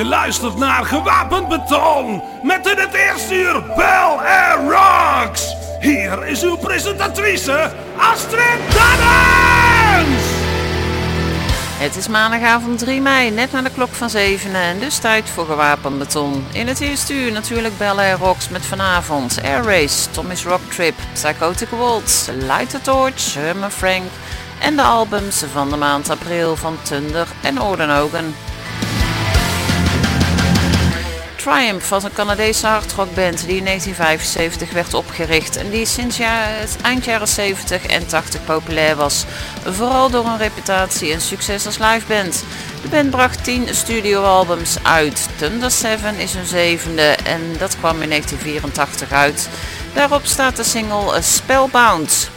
Je luistert naar Gewapend Beton met in het eerste uur Bell Air Rocks. Hier is uw presentatrice Astrid Dannens. Het is maandagavond 3 mei, net na de klok van 7 en dus tijd voor gewapend beton. In het eerste uur natuurlijk Bel Air Rocks met vanavond Air Race, Tommy's Rock Trip, Psychotic Waltz, Light the Torch, Herman Frank en de albums van de maand april van Thunder en Ordenogen. Triumph was een Canadese hardrockband die in 1975 werd opgericht en die sinds eind jaren 70 en 80 populair was. Vooral door een reputatie en succes als liveband. De band bracht 10 studioalbums uit. Thunder 7 is hun zevende en dat kwam in 1984 uit. Daarop staat de single Spellbound.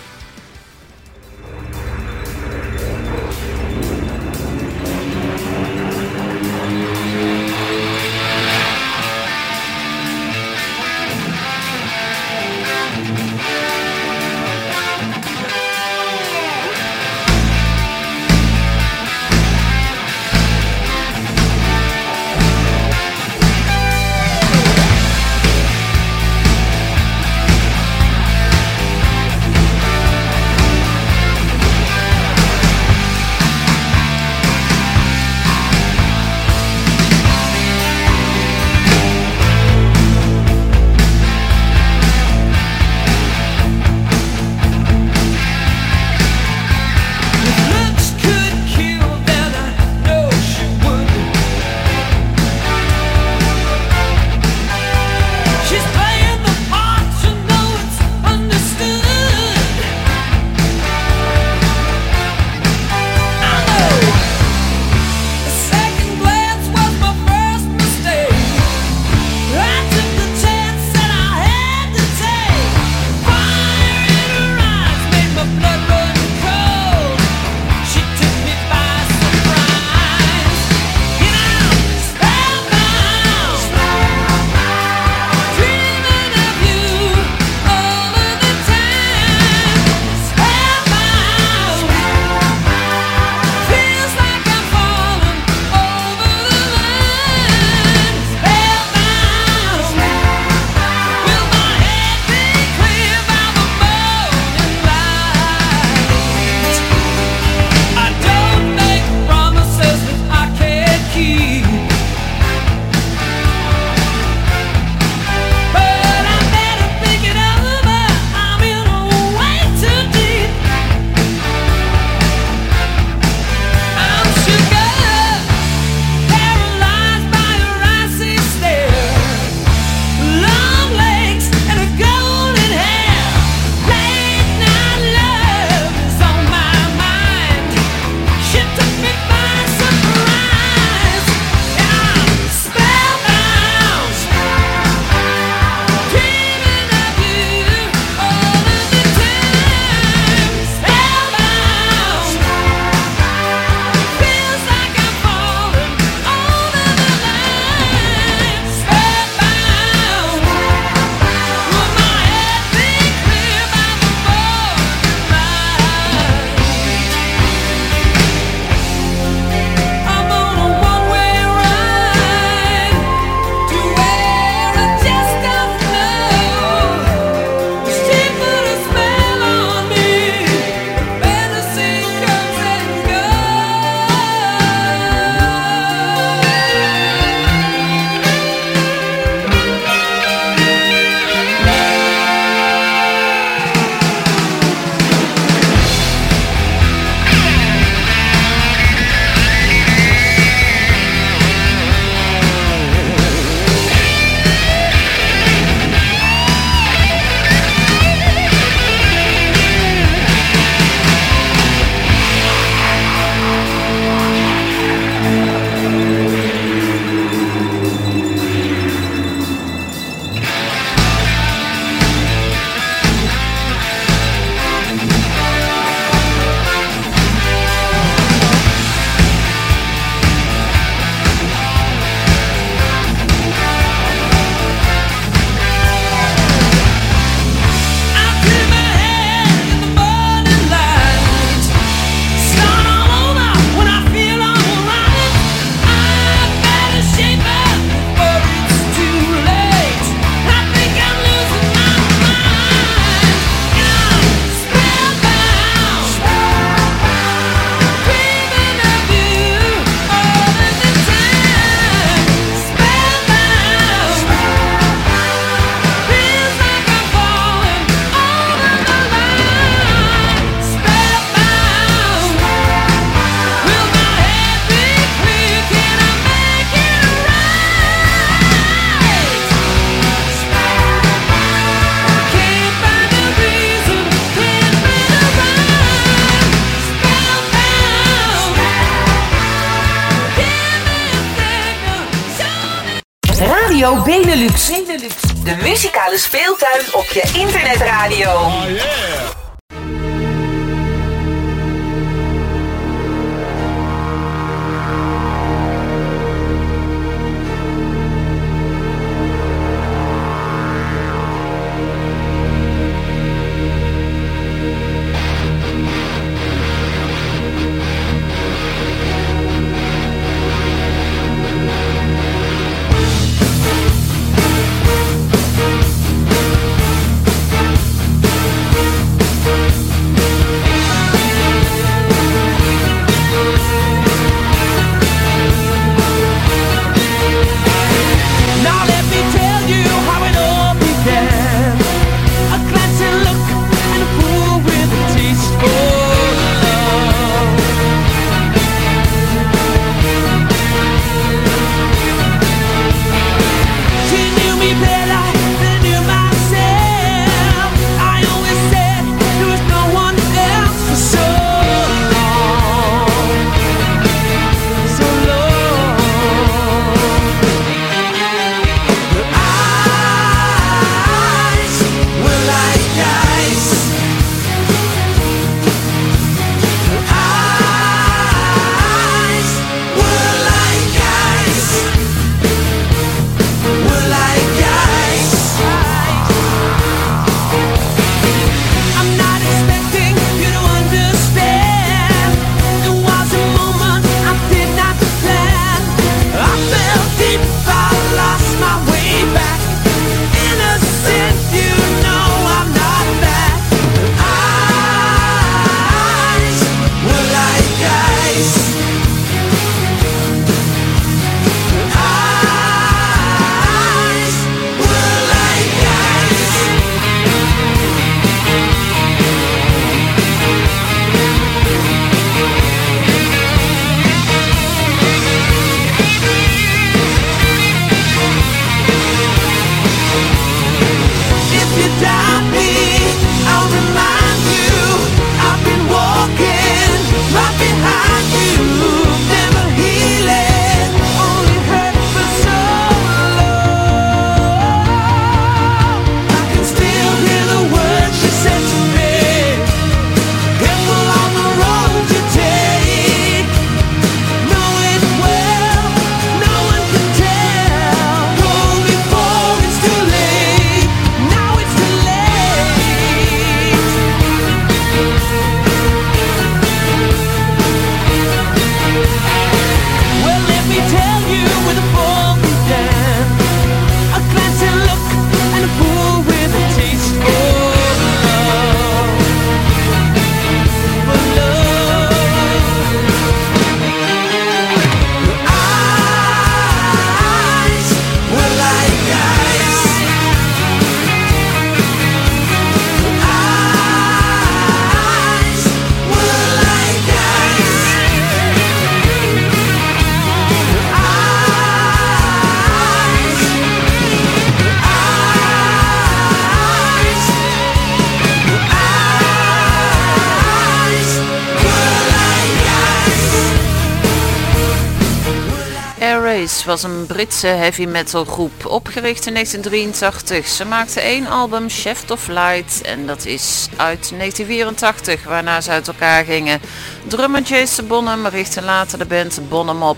Britse heavy metal groep, opgericht in 1983. Ze maakte één album, Chef of Light, en dat is uit 1984, waarna ze uit elkaar gingen. Drummer Jason Bonham richtte later de band Bonham op.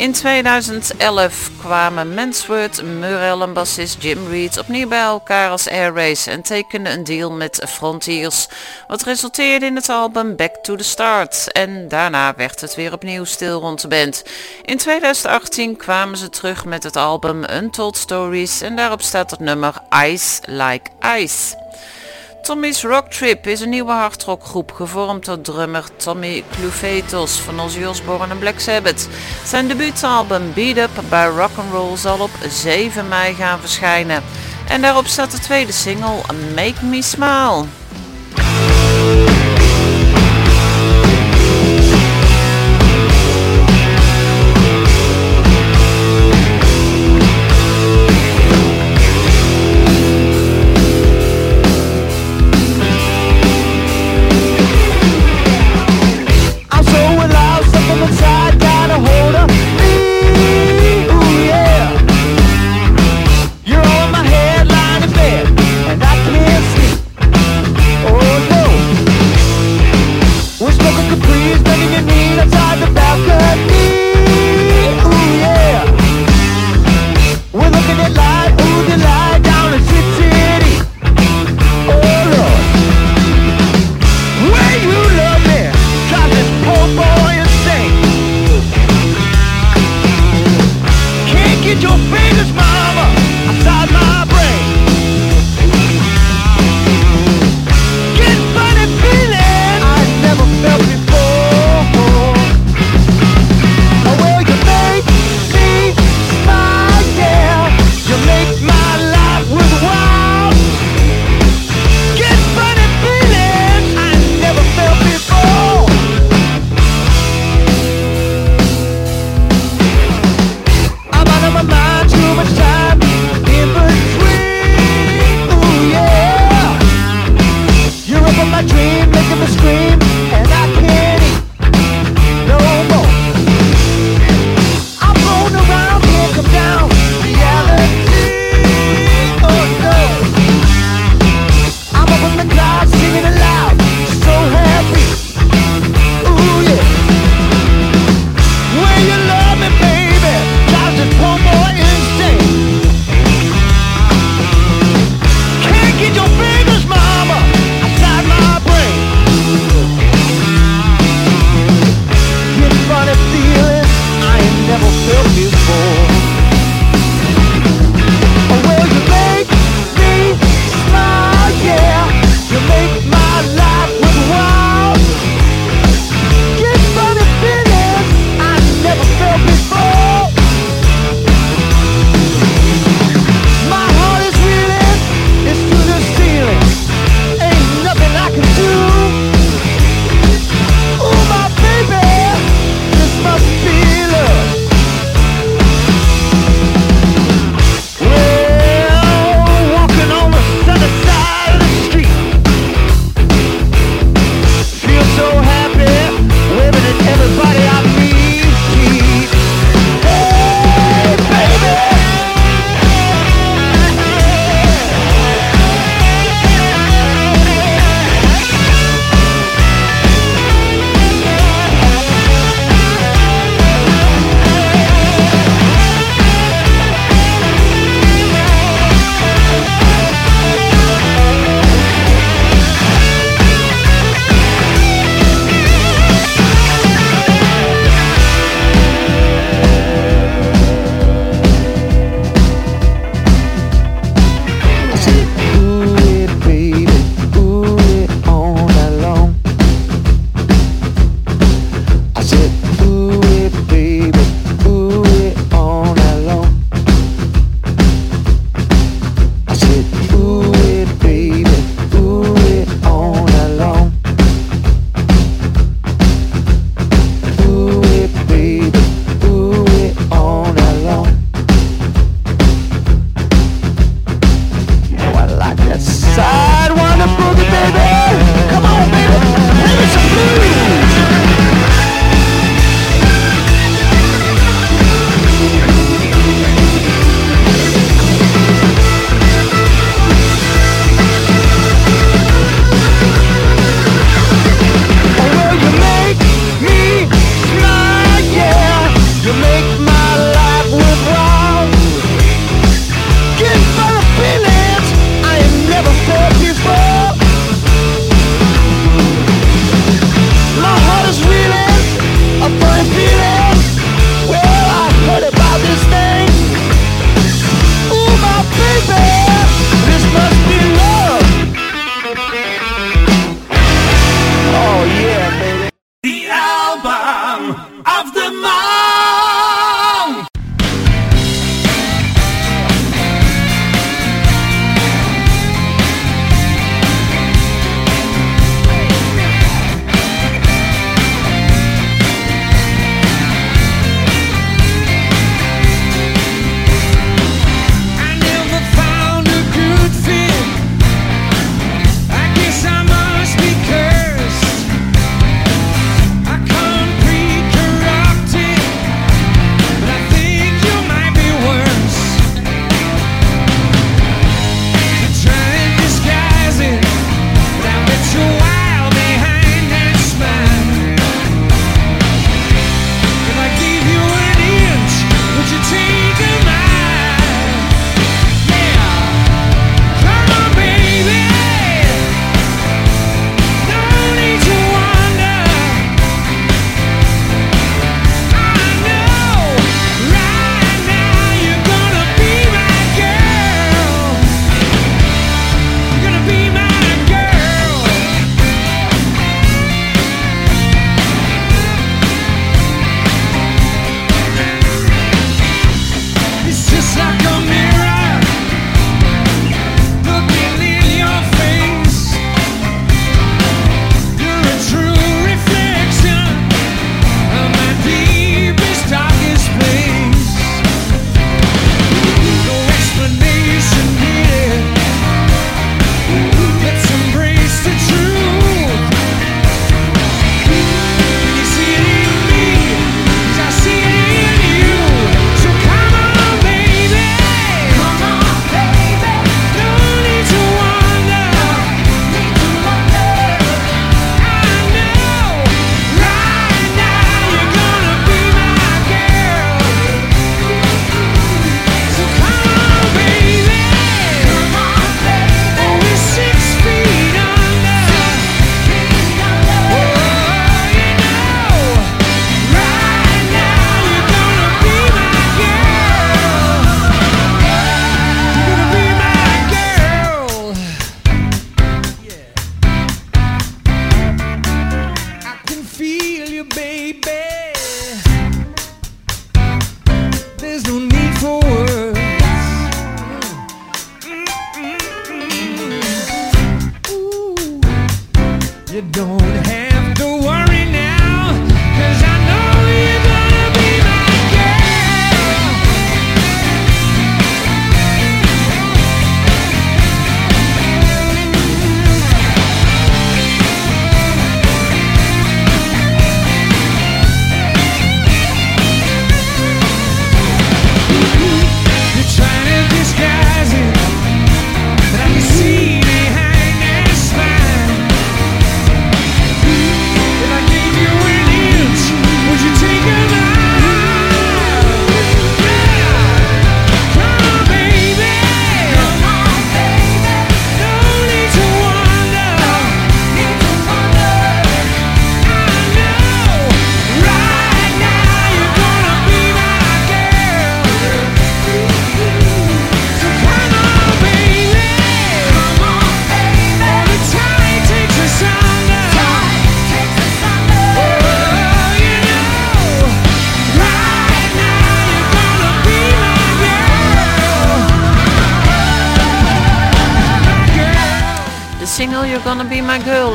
In 2011 kwamen Mansworth, Murrell en bassist Jim Reed opnieuw bij elkaar als Air Race en tekenden een deal met Frontiers, wat resulteerde in het album Back to the Start. En daarna werd het weer opnieuw stil rond de band. In 2018 kwamen ze terug met het album Untold Stories en daarop staat het nummer Ice Like Ice. Tommy's Rock Trip is een nieuwe hardrockgroep gevormd door drummer Tommy Clufetos van Ozzy Osbourne en Black Sabbath. Zijn debuutalbum Beat Up by Rock'n'Roll zal op 7 mei gaan verschijnen. En daarop staat de tweede single Make Me Smile.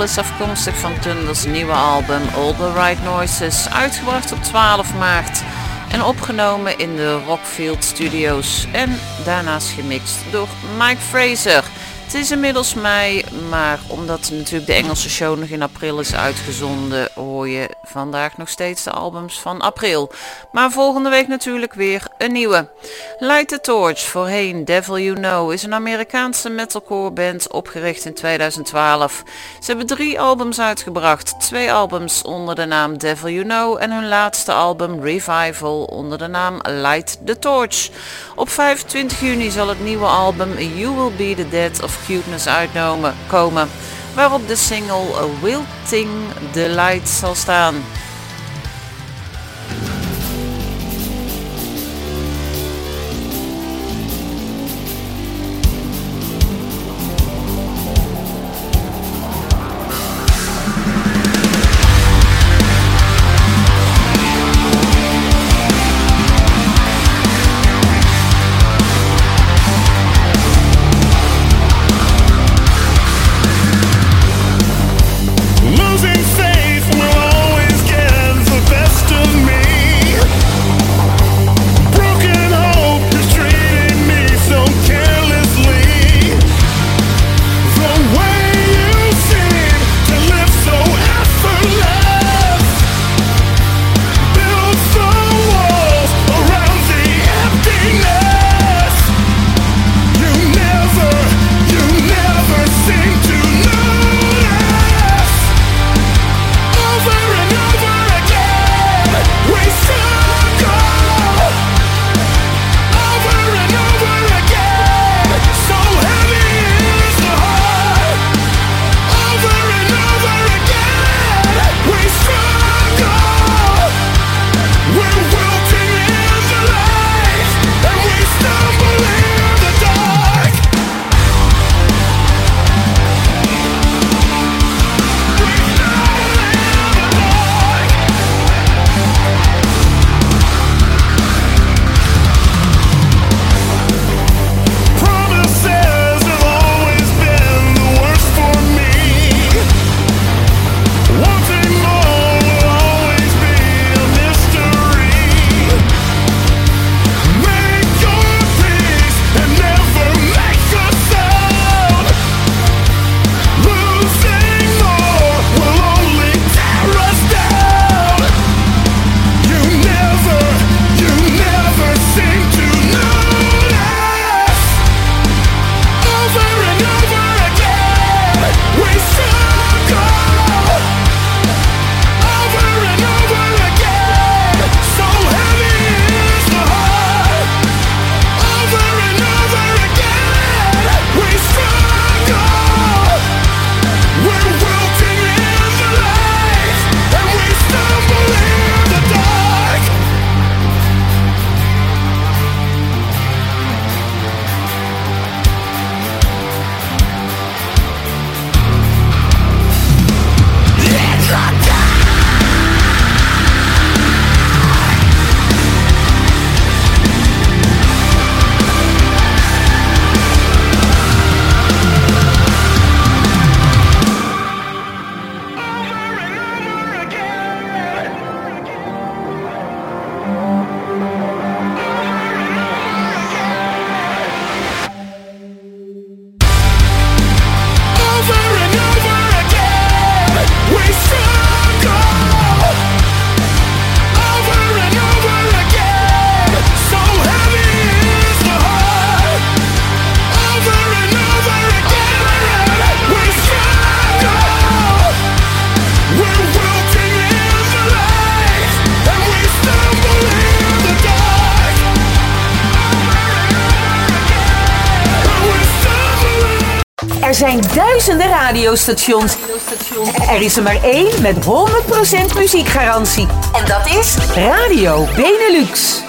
Is afkomstig van Thunders nieuwe album All The Right Noises, uitgebracht op 12 maart en opgenomen in de Rockfield Studios en daarnaast gemixt door Mike Fraser. Het is inmiddels mei, maar omdat natuurlijk de Engelse show nog in april is uitgezonden, hoor je vandaag nog steeds de albums van april. Maar volgende week natuurlijk weer een nieuwe. Light the Torch, voorheen Devil You Know, is een Amerikaanse metalcore band opgericht in 2012. Ze hebben drie albums uitgebracht, twee albums onder de naam Devil You Know en hun laatste album Revival onder de naam Light the Torch. Op 25 juni zal het nieuwe album You Will Be the Dead of Cuteness uitkomen, waarop de single Wilting Delight zal staan. Radiostations. Er is er maar één met 100% muziekgarantie. En dat is Radio Benelux.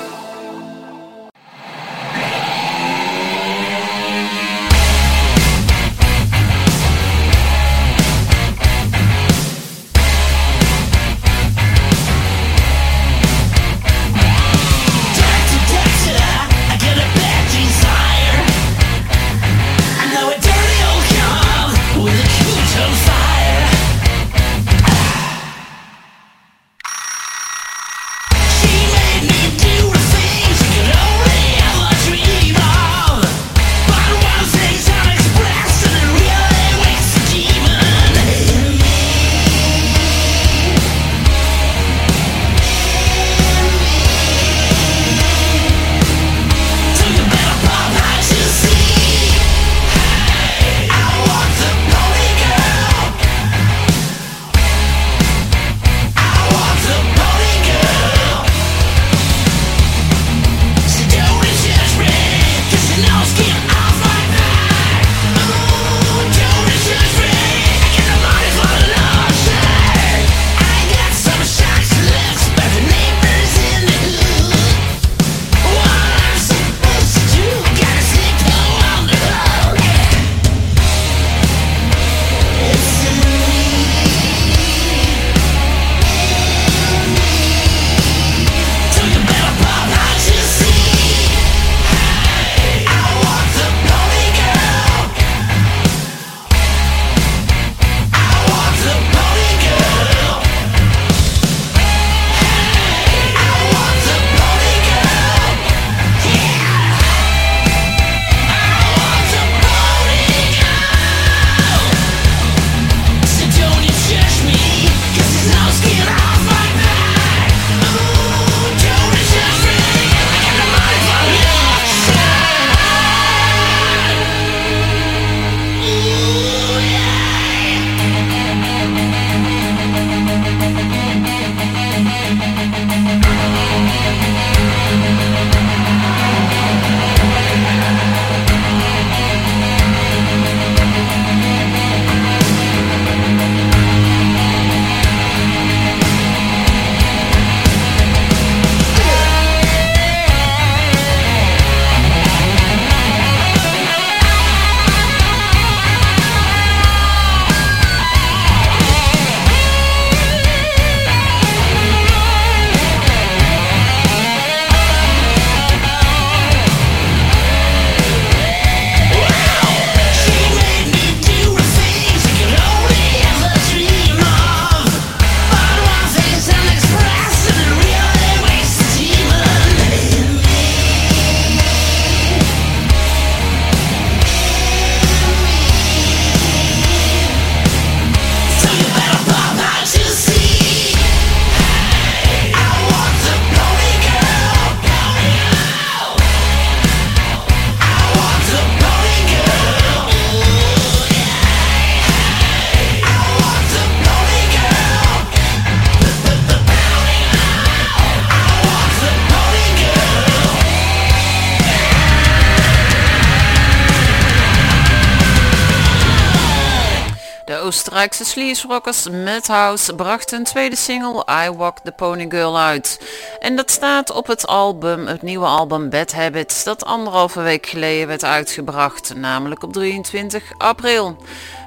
Oostenrijkse sleaze Madhouse bracht een tweede single I Walk the Pony Girl uit. En dat staat op het album, het nieuwe album Bad Habits, dat anderhalve week geleden werd uitgebracht, namelijk op 23 april.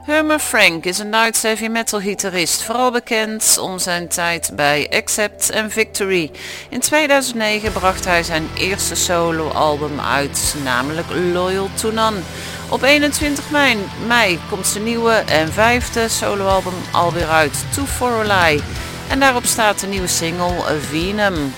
Herman Frank is een Duitse heavy metal gitarist, vooral bekend om zijn tijd bij Accept en Victory. In 2009 bracht hij zijn eerste solo album uit, namelijk Loyal to None. Op 21 mei, mei komt zijn nieuwe en vijfde soloalbum alweer uit, To For A Lie. En daarop staat de nieuwe single Venom.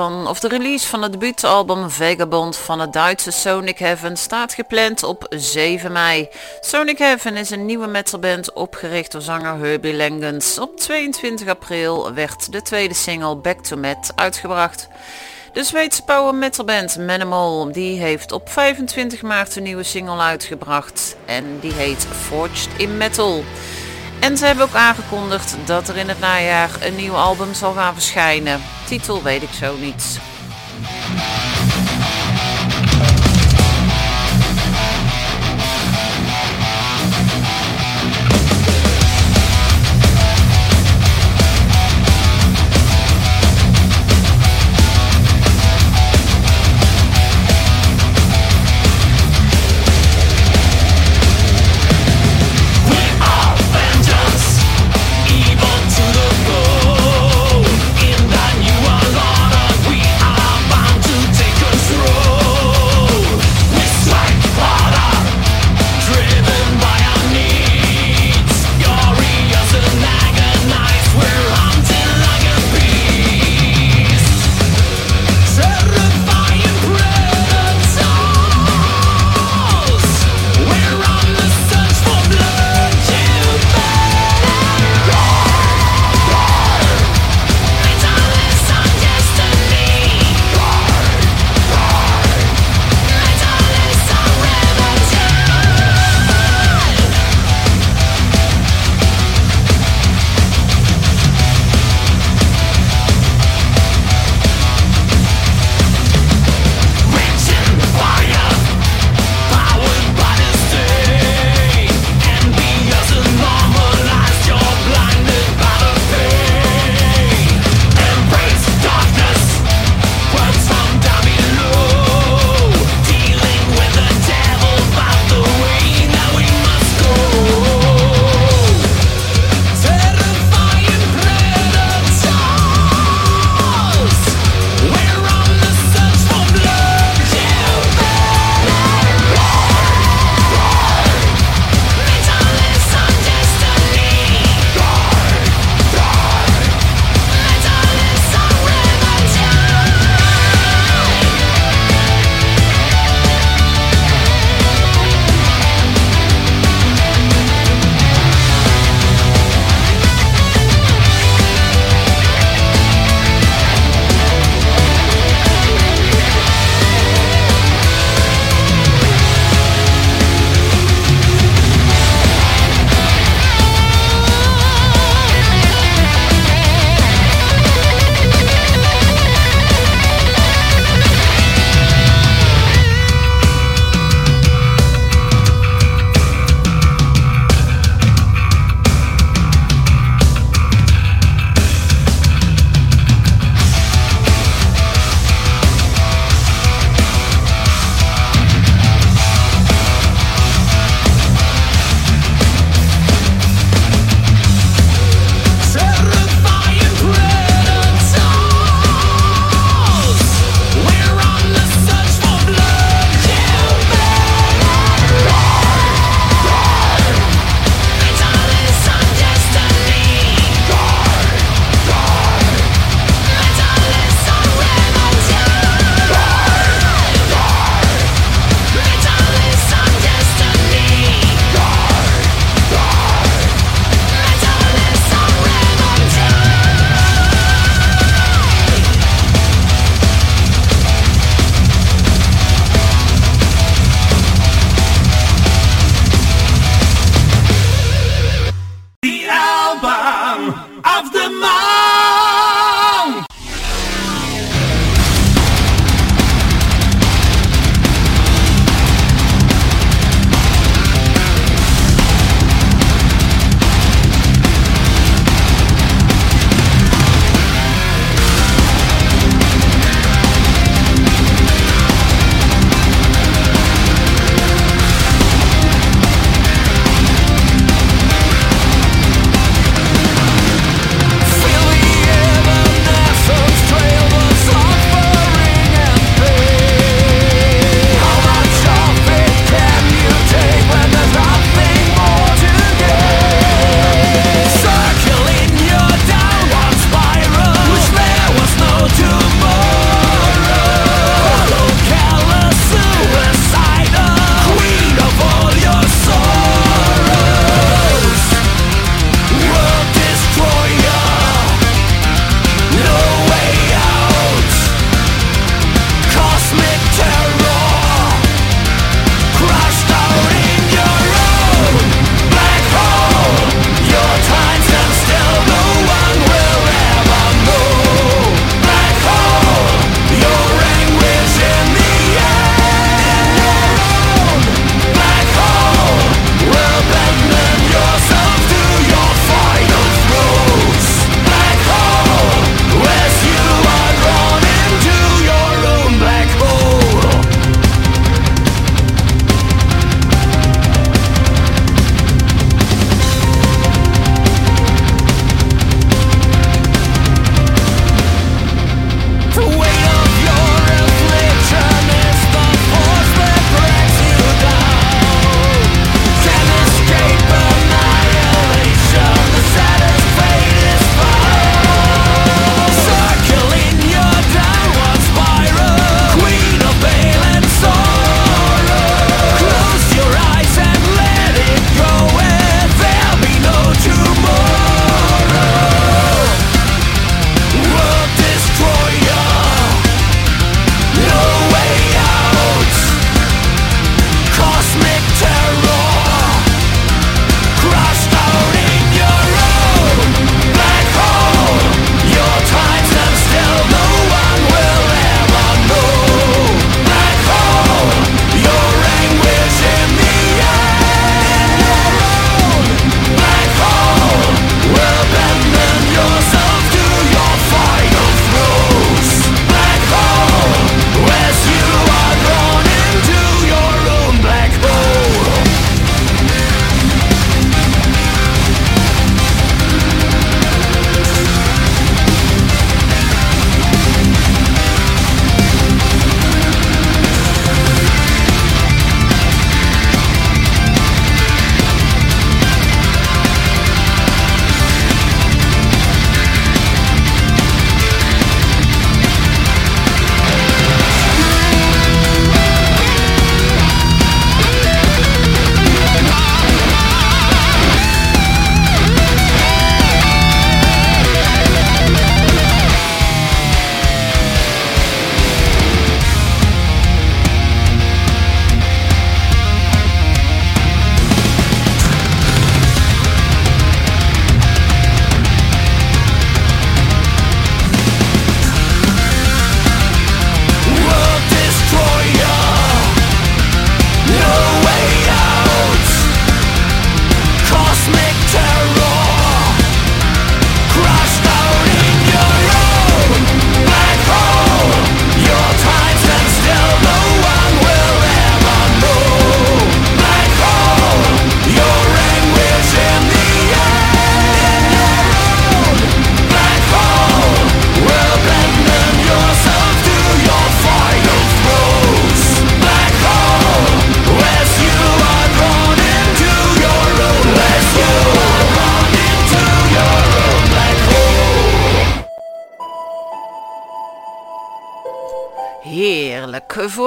Of de release van het debuutalbum Vagabond van het Duitse Sonic Heaven staat gepland op 7 mei. Sonic Heaven is een nieuwe metalband opgericht door zanger Herbie Langens. Op 22 april werd de tweede single Back to Met uitgebracht. De Zweedse power metal band Manimal die heeft op 25 maart een nieuwe single uitgebracht en die heet Forged in Metal. En ze hebben ook aangekondigd dat er in het najaar een nieuw album zal gaan verschijnen. Titel weet ik zo niet.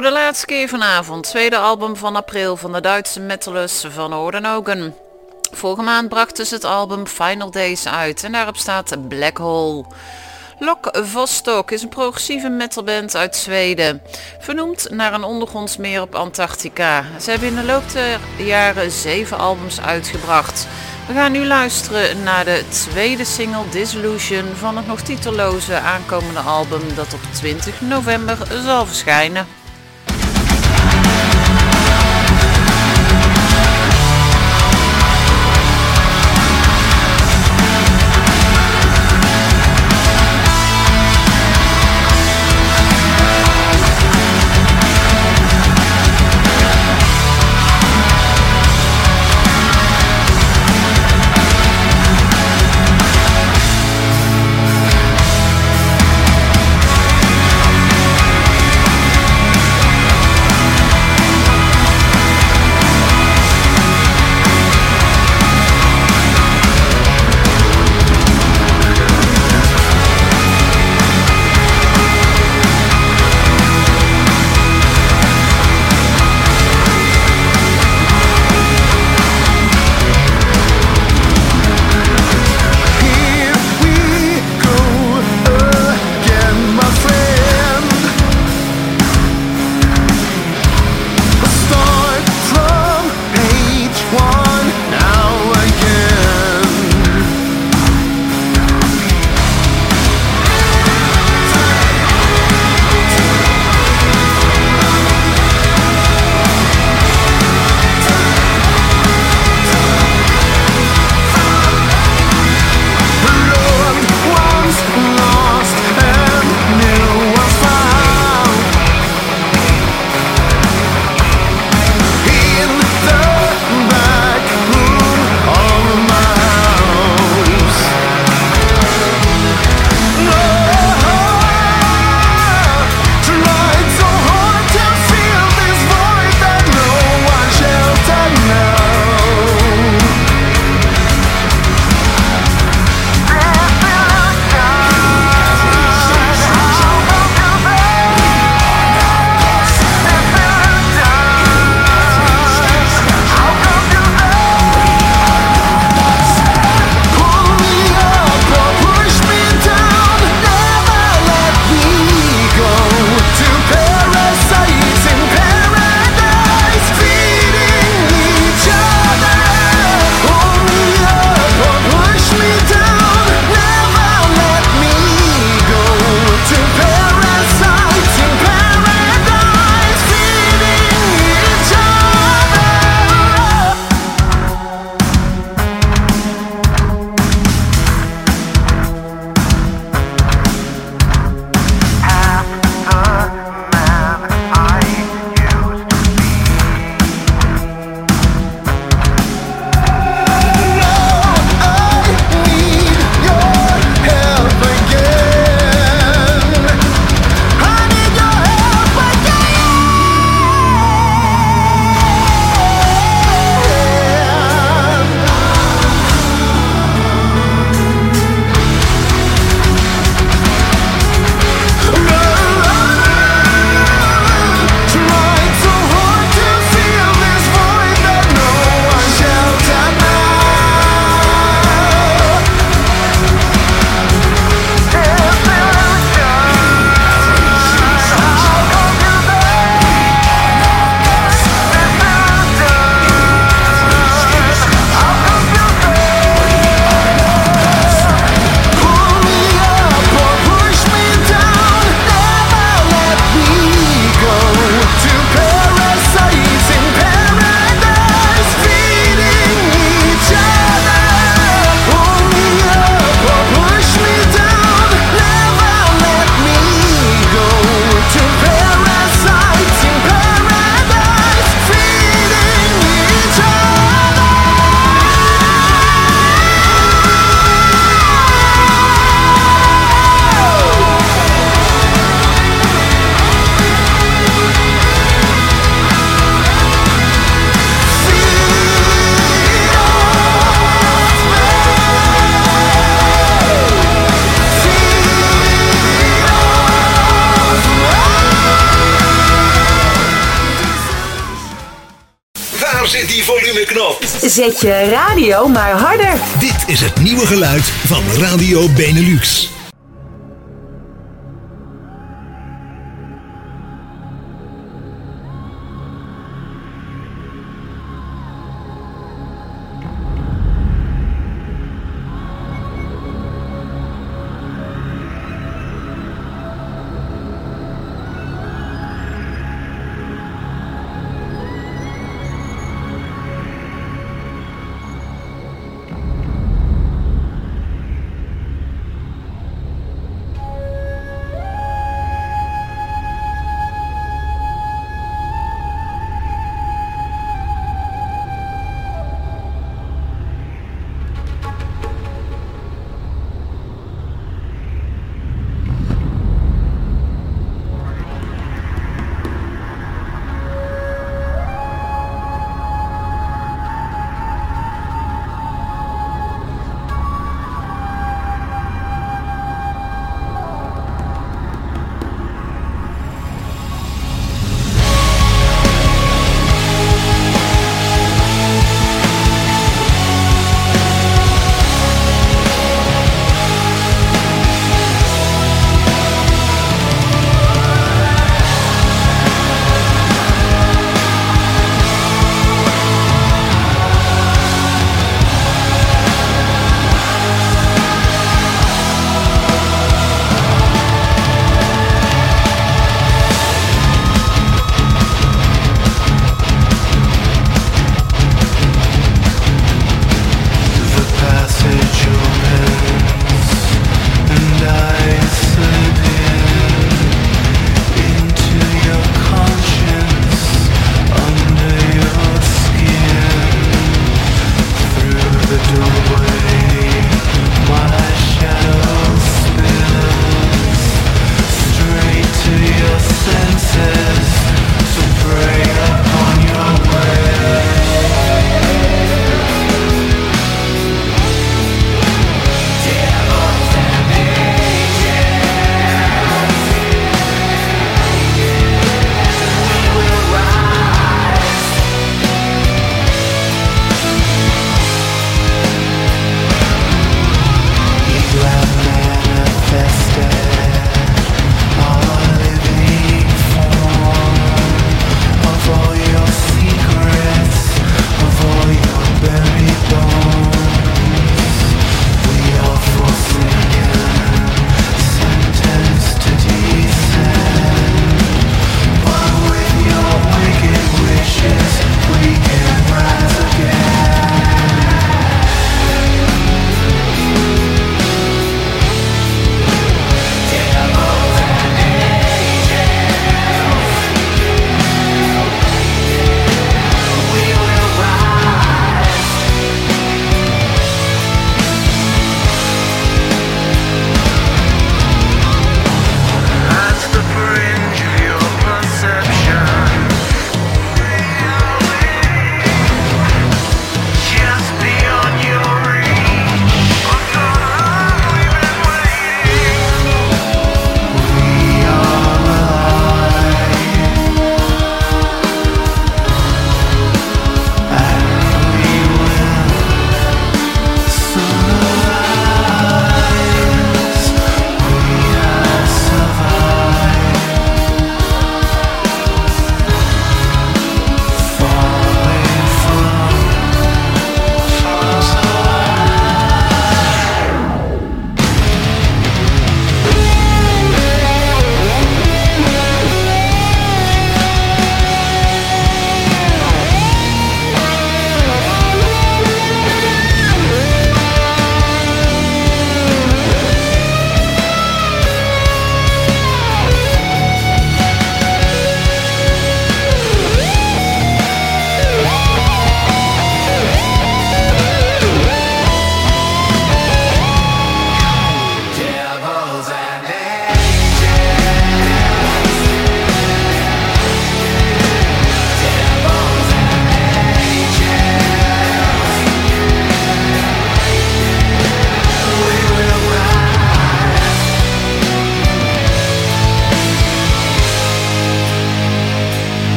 Voor de laatste keer vanavond. Tweede album van april van de Duitse metalers van Ouden Vorige maand brachten ze het album Final Days uit en daarop staat Black Hole. Lok Vostok is een progressieve metalband uit Zweden. Vernoemd naar een ondergrondsmeer op Antarctica. Ze hebben in de loop der jaren zeven albums uitgebracht. We gaan nu luisteren naar de tweede single Dissolution van het nog titelloze aankomende album dat op 20 november zal verschijnen. Je radio maar harder. Dit is het nieuwe geluid van Radio Benelux.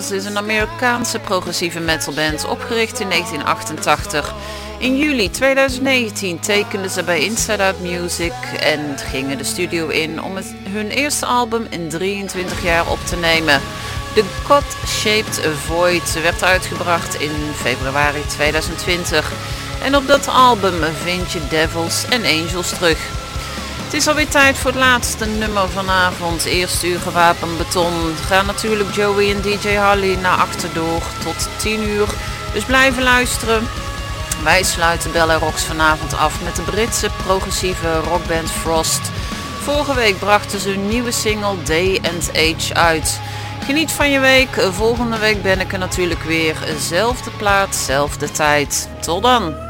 Walls is een Amerikaanse progressieve metalband opgericht in 1988. In juli 2019 tekenden ze bij Inside Out Music en gingen de studio in om hun eerste album in 23 jaar op te nemen. The God-Shaped Void werd uitgebracht in februari 2020. En op dat album vind je Devils en Angels terug. Het is alweer tijd voor het laatste nummer vanavond. Eerste uur gewapend beton. Gaan natuurlijk Joey en DJ Harley naar achter door tot 10 uur. Dus blijven luisteren. Wij sluiten Bella Rocks vanavond af met de Britse progressieve rockband Frost. Vorige week brachten ze een nieuwe single Day and Age uit. Geniet van je week. Volgende week ben ik er natuurlijk weer. Zelfde plaats, zelfde tijd. Tot dan.